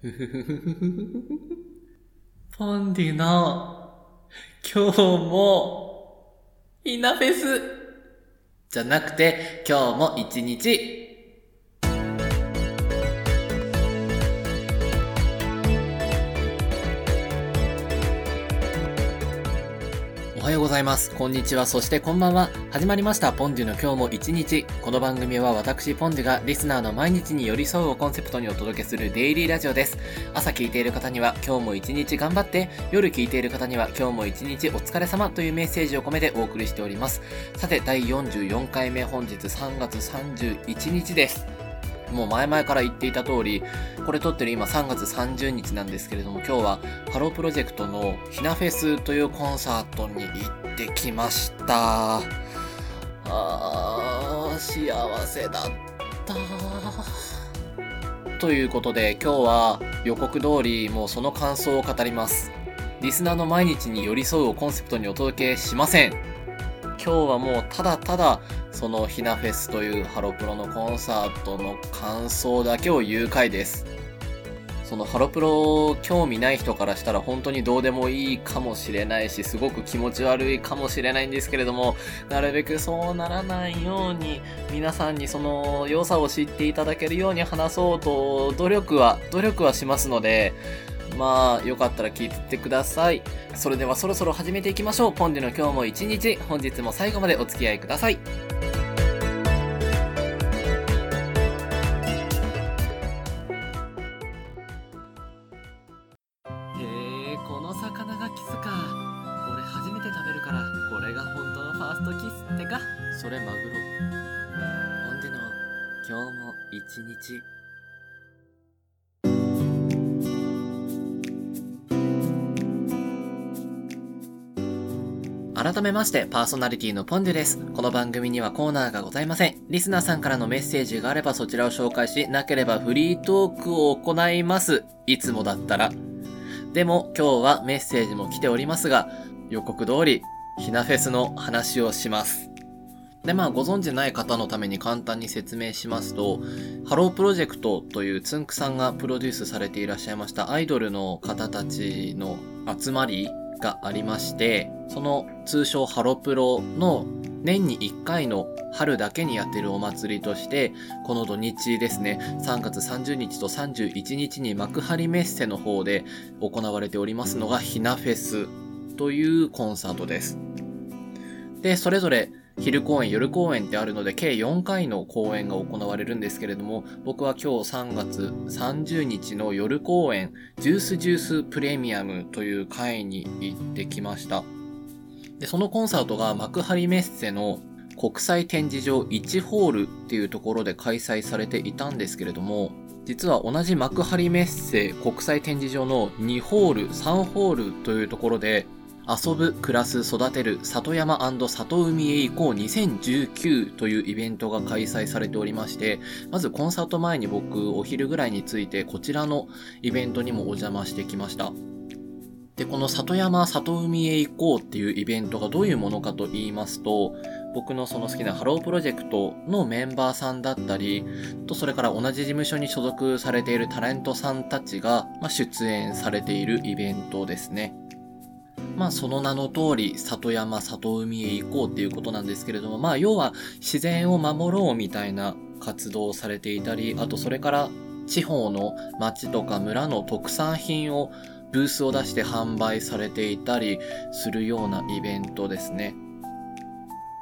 ふふふふふポンディの、今日も、イナフェス。じゃなくて、今日も一日、ございます。こんにちは。そしてこんばんは。始まりました。ポンデュの今日も一日。この番組は私、ポンデュがリスナーの毎日に寄り添うをコンセプトにお届けするデイリーラジオです。朝聞いている方には今日も一日頑張って、夜聞いている方には今日も一日お疲れ様というメッセージを込めてお送りしております。さて、第44回目本日3月31日です。もう前々から言っていた通り、これ撮ってる今3月30日なんですけれども、今日はハロープロジェクトのひなフェスというコンサートに行ってきました。あー、幸せだった。ということで、今日は予告通りもうその感想を語ります。リスナーの毎日に寄り添うをコンセプトにお届けしません。今日はもうただただそのひなフェスというハロプロのコンサートの感想だけを言う回です。そのハロプロ興味ない人からしたら本当にどうでもいいかもしれないし、すごく気持ち悪いかもしれないんですけれども、なるべくそうならないように、皆さんにその良さを知っていただけるように話そうと、努力は、努力はしますので、まあ、よかったら聞いててください。それではそろそろ始めていきましょう。ポンデの今日も一日、本日も最後までお付き合いください。へえ、この魚がキスか。俺初めて食べるから、これが本当のファーストキスってか。それマグロ。ポンデの今日も一日。改めまして、パーソナリティのポンデュです。この番組にはコーナーがございません。リスナーさんからのメッセージがあればそちらを紹介し、なければフリートークを行います。いつもだったら。でも今日はメッセージも来ておりますが、予告通り、ひなフェスの話をします。で、まあ、ご存知ない方のために簡単に説明しますと、ハロープロジェクトというつんくさんがプロデュースされていらっしゃいましたアイドルの方たちの集まりがありまして、その通称ハロプロの年に1回の春だけにやってるお祭りとして、この土日ですね、3月30日と31日に幕張メッセの方で行われておりますのがひなフェスというコンサートです。で、それぞれ昼公演、夜公演ってあるので、計4回の公演が行われるんですけれども、僕は今日3月30日の夜公演、ジュースジュースプレミアムという回に行ってきました。で、そのコンサートが幕張メッセの国際展示場1ホールっていうところで開催されていたんですけれども、実は同じ幕張メッセ国際展示場の2ホール、3ホールというところで、遊ぶ、暮らす、育てる、里山里海へ行こう2019というイベントが開催されておりまして、まずコンサート前に僕、お昼ぐらいについてこちらのイベントにもお邪魔してきました。で、この里山里海へ行こうっていうイベントがどういうものかと言いますと、僕のその好きなハロープロジェクトのメンバーさんだったり、とそれから同じ事務所に所属されているタレントさんたちが、まあ、出演されているイベントですね。まあその名の通り、里山、里海へ行こうっていうことなんですけれども、まあ要は自然を守ろうみたいな活動をされていたり、あとそれから地方の町とか村の特産品をブースを出して販売されていたりするようなイベントですね。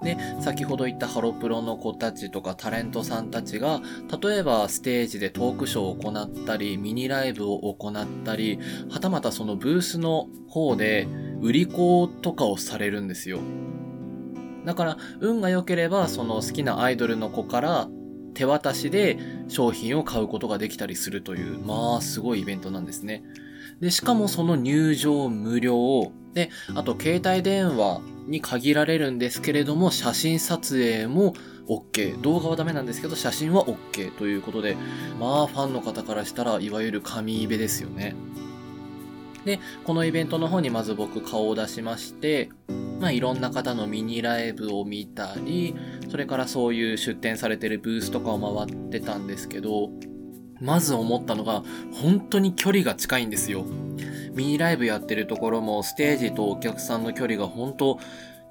で、先ほど言ったハロプロの子たちとかタレントさんたちが、例えばステージでトークショーを行ったり、ミニライブを行ったり、はたまたそのブースの方で売り子とかをされるんですよ。だから、運が良ければ、その好きなアイドルの子から手渡しで商品を買うことができたりするという、まあ、すごいイベントなんですね。で、しかもその入場無料。で、あと携帯電話に限られるんですけれども、写真撮影も OK。動画はダメなんですけど、写真は OK ということで、まあ、ファンの方からしたら、いわゆる神イベですよね。で、このイベントの方にまず僕顔を出しまして、まあいろんな方のミニライブを見たり、それからそういう出展されてるブースとかを回ってたんですけど、まず思ったのが、本当に距離が近いんですよ。ミニライブやってるところも、ステージとお客さんの距離が本当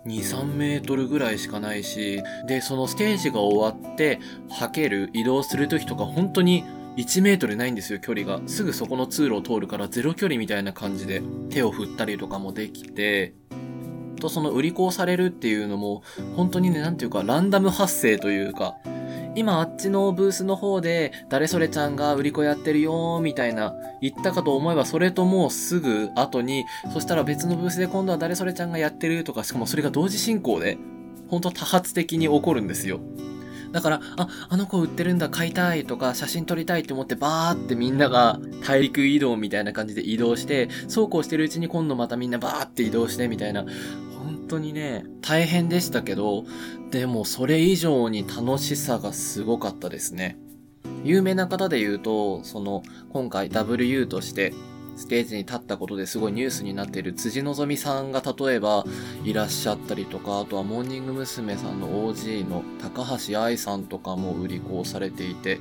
2、3メートルぐらいしかないし、で、そのステージが終わって、はける、移動する時とか本当に1メートルないんですよ、距離が。すぐそこの通路を通るからゼロ距離みたいな感じで手を振ったりとかもできて、とその売り子をされるっていうのも、本当にね、なんていうか、ランダム発生というか、今あっちのブースの方で、誰それちゃんが売り子やってるよーみたいな言ったかと思えば、それともうすぐ後に、そしたら別のブースで今度は誰それちゃんがやってるとか、しかもそれが同時進行で、ほんと多発的に起こるんですよ。だから、あ、あの子売ってるんだ、買いたいとか、写真撮りたいって思ってバーってみんなが大陸移動みたいな感じで移動して、そうこうしてるうちに今度またみんなバーって移動してみたいな、本当にね、大変でしたけど、でもそれ以上に楽しさがすごかったですね。有名な方で言うと、その、今回 WU としてステージに立ったことですごいニュースになっている辻希美さんが例えばいらっしゃったりとか、あとはモーニング娘。さんの OG の高橋愛さんとかも売り子をされていて、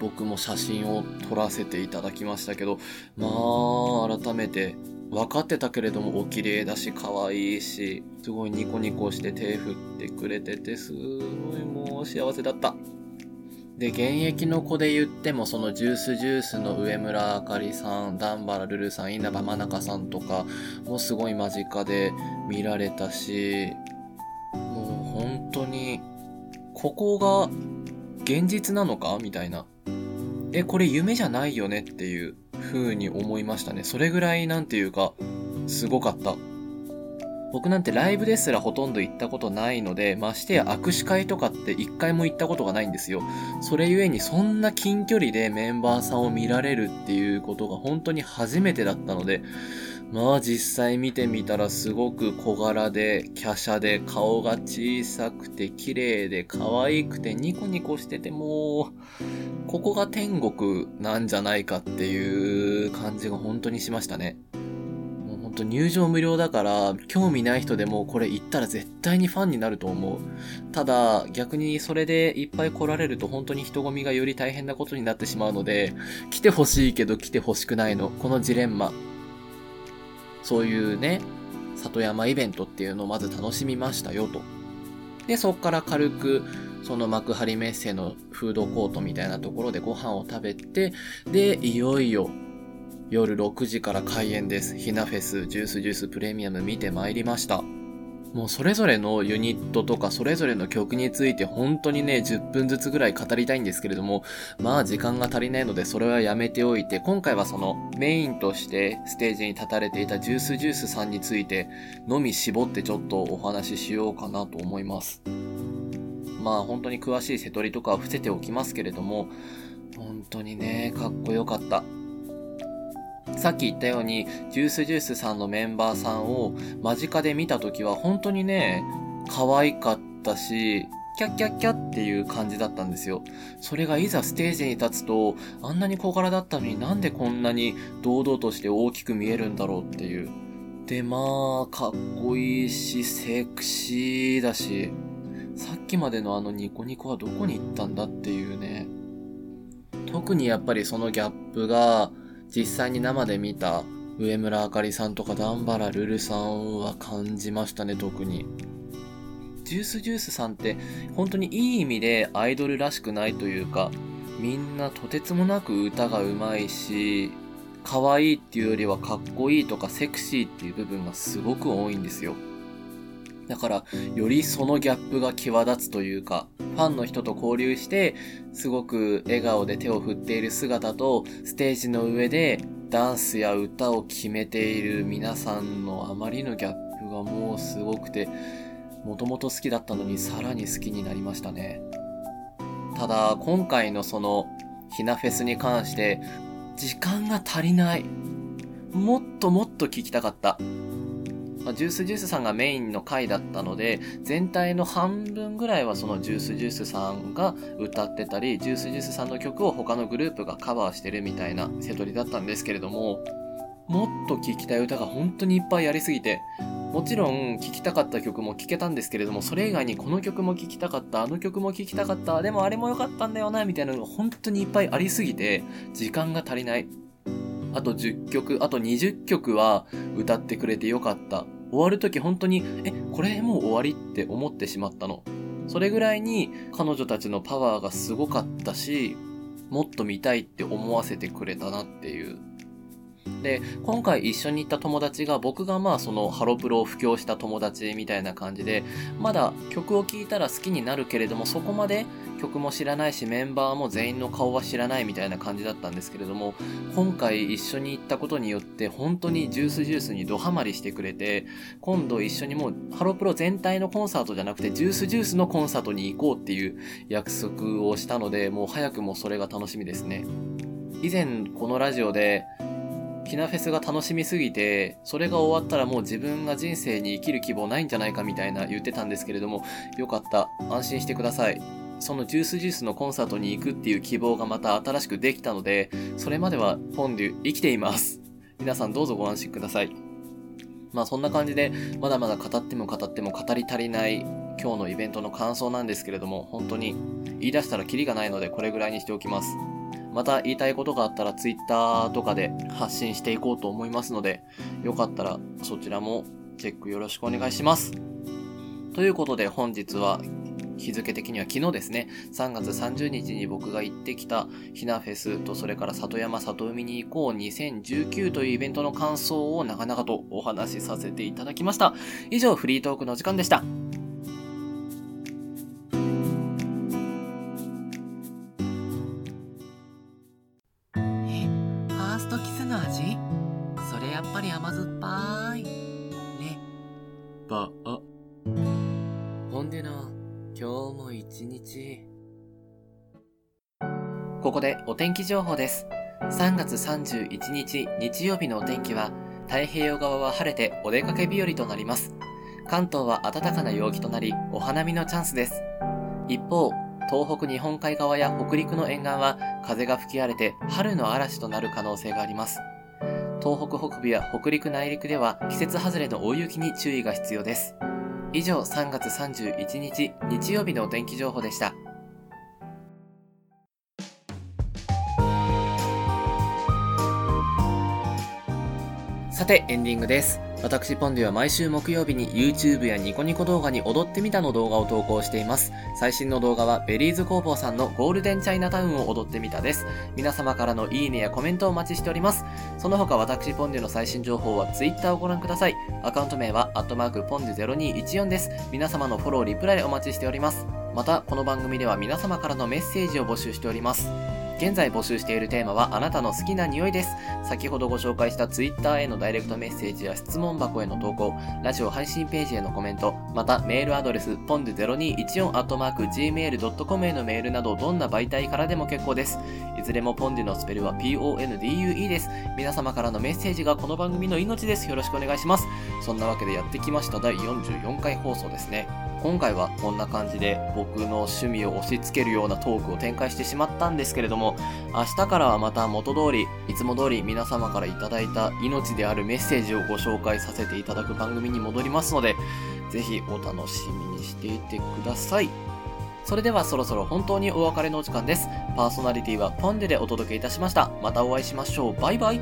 僕も写真を撮らせていただきましたけど、まあ、改めて分かってたけれどもお綺麗だし可愛いしすごいニコニコして手振ってくれててすごいもう幸せだったで現役の子で言ってもそのジュースジュースの上村あかりさん段原ルルさん稲葉真中さんとかもすごい間近で見られたしもう本当にここが現実なのか？みたいなえこれ夢じゃないよね？っていう風に思いましたね。それぐらいなんていうか、すごかった。僕なんてライブですらほとんど行ったことないので、ましてや握手会とかって一回も行ったことがないんですよ。それゆえにそんな近距離でメンバーさんを見られるっていうことが本当に初めてだったので、まあ実際見てみたらすごく小柄で、華奢で、顔が小さくて綺麗で可愛くてニコニコしててもう、ここが天国なんじゃないかっていう感じが本当にしましたね。もう本当入場無料だから、興味ない人でもこれ行ったら絶対にファンになると思う。ただ、逆にそれでいっぱい来られると本当に人混みがより大変なことになってしまうので、来てほしいけど来てほしくないの。このジレンマ。そういうね、里山イベントっていうのをまず楽しみましたよと。で、そっから軽く、その幕張メッセのフードコートみたいなところでご飯を食べて、で、いよいよ夜6時から開演です。ひなフェス、ジュースジュースプレミアム見てまいりました。もうそれぞれのユニットとかそれぞれの曲について本当にね、10分ずつぐらい語りたいんですけれども、まあ時間が足りないのでそれはやめておいて、今回はそのメインとしてステージに立たれていたジュースジュースさんについてのみ絞ってちょっとお話ししようかなと思います。まあ本当に詳しい瀬取りとかは伏せておきますけれども、本当にね、かっこよかった。さっき言ったように、ジュースジュースさんのメンバーさんを間近で見た時は本当にね、可愛かったし、キャッキャッキャっていう感じだったんですよ。それがいざステージに立つと、あんなに小柄だったのになんでこんなに堂々として大きく見えるんだろうっていう。で、まあ、かっこいいし、セクシーだし、さっきまでのあのニコニコはどこに行ったんだっていうね。特にやっぱりそのギャップが、実際に生で見た上村あかりさんとか段原ルルさんは感じましたね、特に。ジュースジュースさんって本当にいい意味でアイドルらしくないというか、みんなとてつもなく歌が上手いし、可愛いっていうよりはかっこいいとかセクシーっていう部分がすごく多いんですよ。だから、よりそのギャップが際立つというか、ファンの人と交流して、すごく笑顔で手を振っている姿と、ステージの上でダンスや歌を決めている皆さんのあまりのギャップがもうすごくて、もともと好きだったのにさらに好きになりましたね。ただ、今回のその、ひなフェスに関して、時間が足りない。もっともっと聞きたかった。まあ、ジュースジュースさんがメインの回だったので、全体の半分ぐらいはそのジュースジュースさんが歌ってたり、ジュースジュースさんの曲を他のグループがカバーしてるみたいな瀬取りだったんですけれども、もっと聴きたい歌が本当にいっぱいありすぎて、もちろん聴きたかった曲も聴けたんですけれども、それ以外にこの曲も聴きたかった、あの曲も聴きたかった、でもあれも良かったんだよな、みたいなのが本当にいっぱいありすぎて、時間が足りない。あと10曲、あと20曲は歌ってくれてよかった。終わる時本当に、え、これもう終わりって思ってしまったの。それぐらいに彼女たちのパワーがすごかったし、もっと見たいって思わせてくれたなっていうで、今回一緒に行った友達が僕がまあそのハロプロを布教した友達みたいな感じで、まだ曲を聴いたら好きになるけれどもそこまで曲も知らないしメンバーも全員の顔は知らないみたいな感じだったんですけれども、今回一緒に行ったことによって本当にジュースジュースにドハマりしてくれて、今度一緒にもうハロプロ全体のコンサートじゃなくてジュースジュースのコンサートに行こうっていう約束をしたので、もう早くもそれが楽しみですね。以前このラジオでキナフェスが楽しみすぎて、それが終わったらもう自分が人生に生きる希望ないんじゃないかみたいな言ってたんですけれども、よかった。安心してください。そのジュースジュースのコンサートに行くっていう希望がまた新しくできたので、それまではポンデュ生きています。皆さんどうぞご安心ください。まあそんな感じで、まだまだ語っても語っても語り足りない今日のイベントの感想なんですけれども、本当に言い出したらキリがないのでこれぐらいにしておきます。また言いたいことがあったら Twitter とかで発信していこうと思いますので、よかったらそちらもチェックよろしくお願いします。ということで本日は日付的には昨日ですね、3月30日に僕が行ってきたひなフェスとそれから里山里海に行こう2019というイベントの感想を長々とお話しさせていただきました。以上フリートークの時間でした。ここでお天気情報です。3月31日日曜日のお天気は、太平洋側は晴れてお出かけ日和となります。関東は暖かな陽気となり、お花見のチャンスです。一方、東北日本海側や北陸の沿岸は風が吹き荒れて春の嵐となる可能性があります。東北北部や北陸内陸では季節外れの大雪に注意が必要です。以上3月31日日曜日のお天気情報でした。さて、エンディングです。私、ポンデュは毎週木曜日に YouTube やニコニコ動画に踊ってみたの動画を投稿しています。最新の動画は Berryz工房さんのゴールデンチャイナタウンを踊ってみたです。皆様からのいいねやコメントをお待ちしております。その他私、ポンデュの最新情報は Twitter をご覧ください。アカウント名は、アットマークポンデュ0214です。皆様のフォロー、リプライお待ちしております。また、この番組では皆様からのメッセージを募集しております。現在募集しているテーマはあなたの好きな匂いです。先ほどご紹介した Twitter へのダイレクトメッセージや質問箱への投稿、ラジオ配信ページへのコメント、またメールアドレス、ポンド 0214-gmail.com へのメールなどどんな媒体からでも結構です。いずれもポンデのスペルは PONDUE です。皆様からのメッセージがこの番組の命です。よろしくお願いします。そんなわけでやってきました第44回放送ですね。今回はこんな感じで僕の趣味を押し付けるようなトークを展開してしまったんですけれども、明日からはまた元通り、いつも通り皆様からいただいた命であるメッセージをご紹介させていただく番組に戻りますので、ぜひお楽しみにしていてください。それではそろそろ本当にお別れのお時間です。パーソナリティはポンデでお届けいたしました。またお会いしましょう。バイバイ。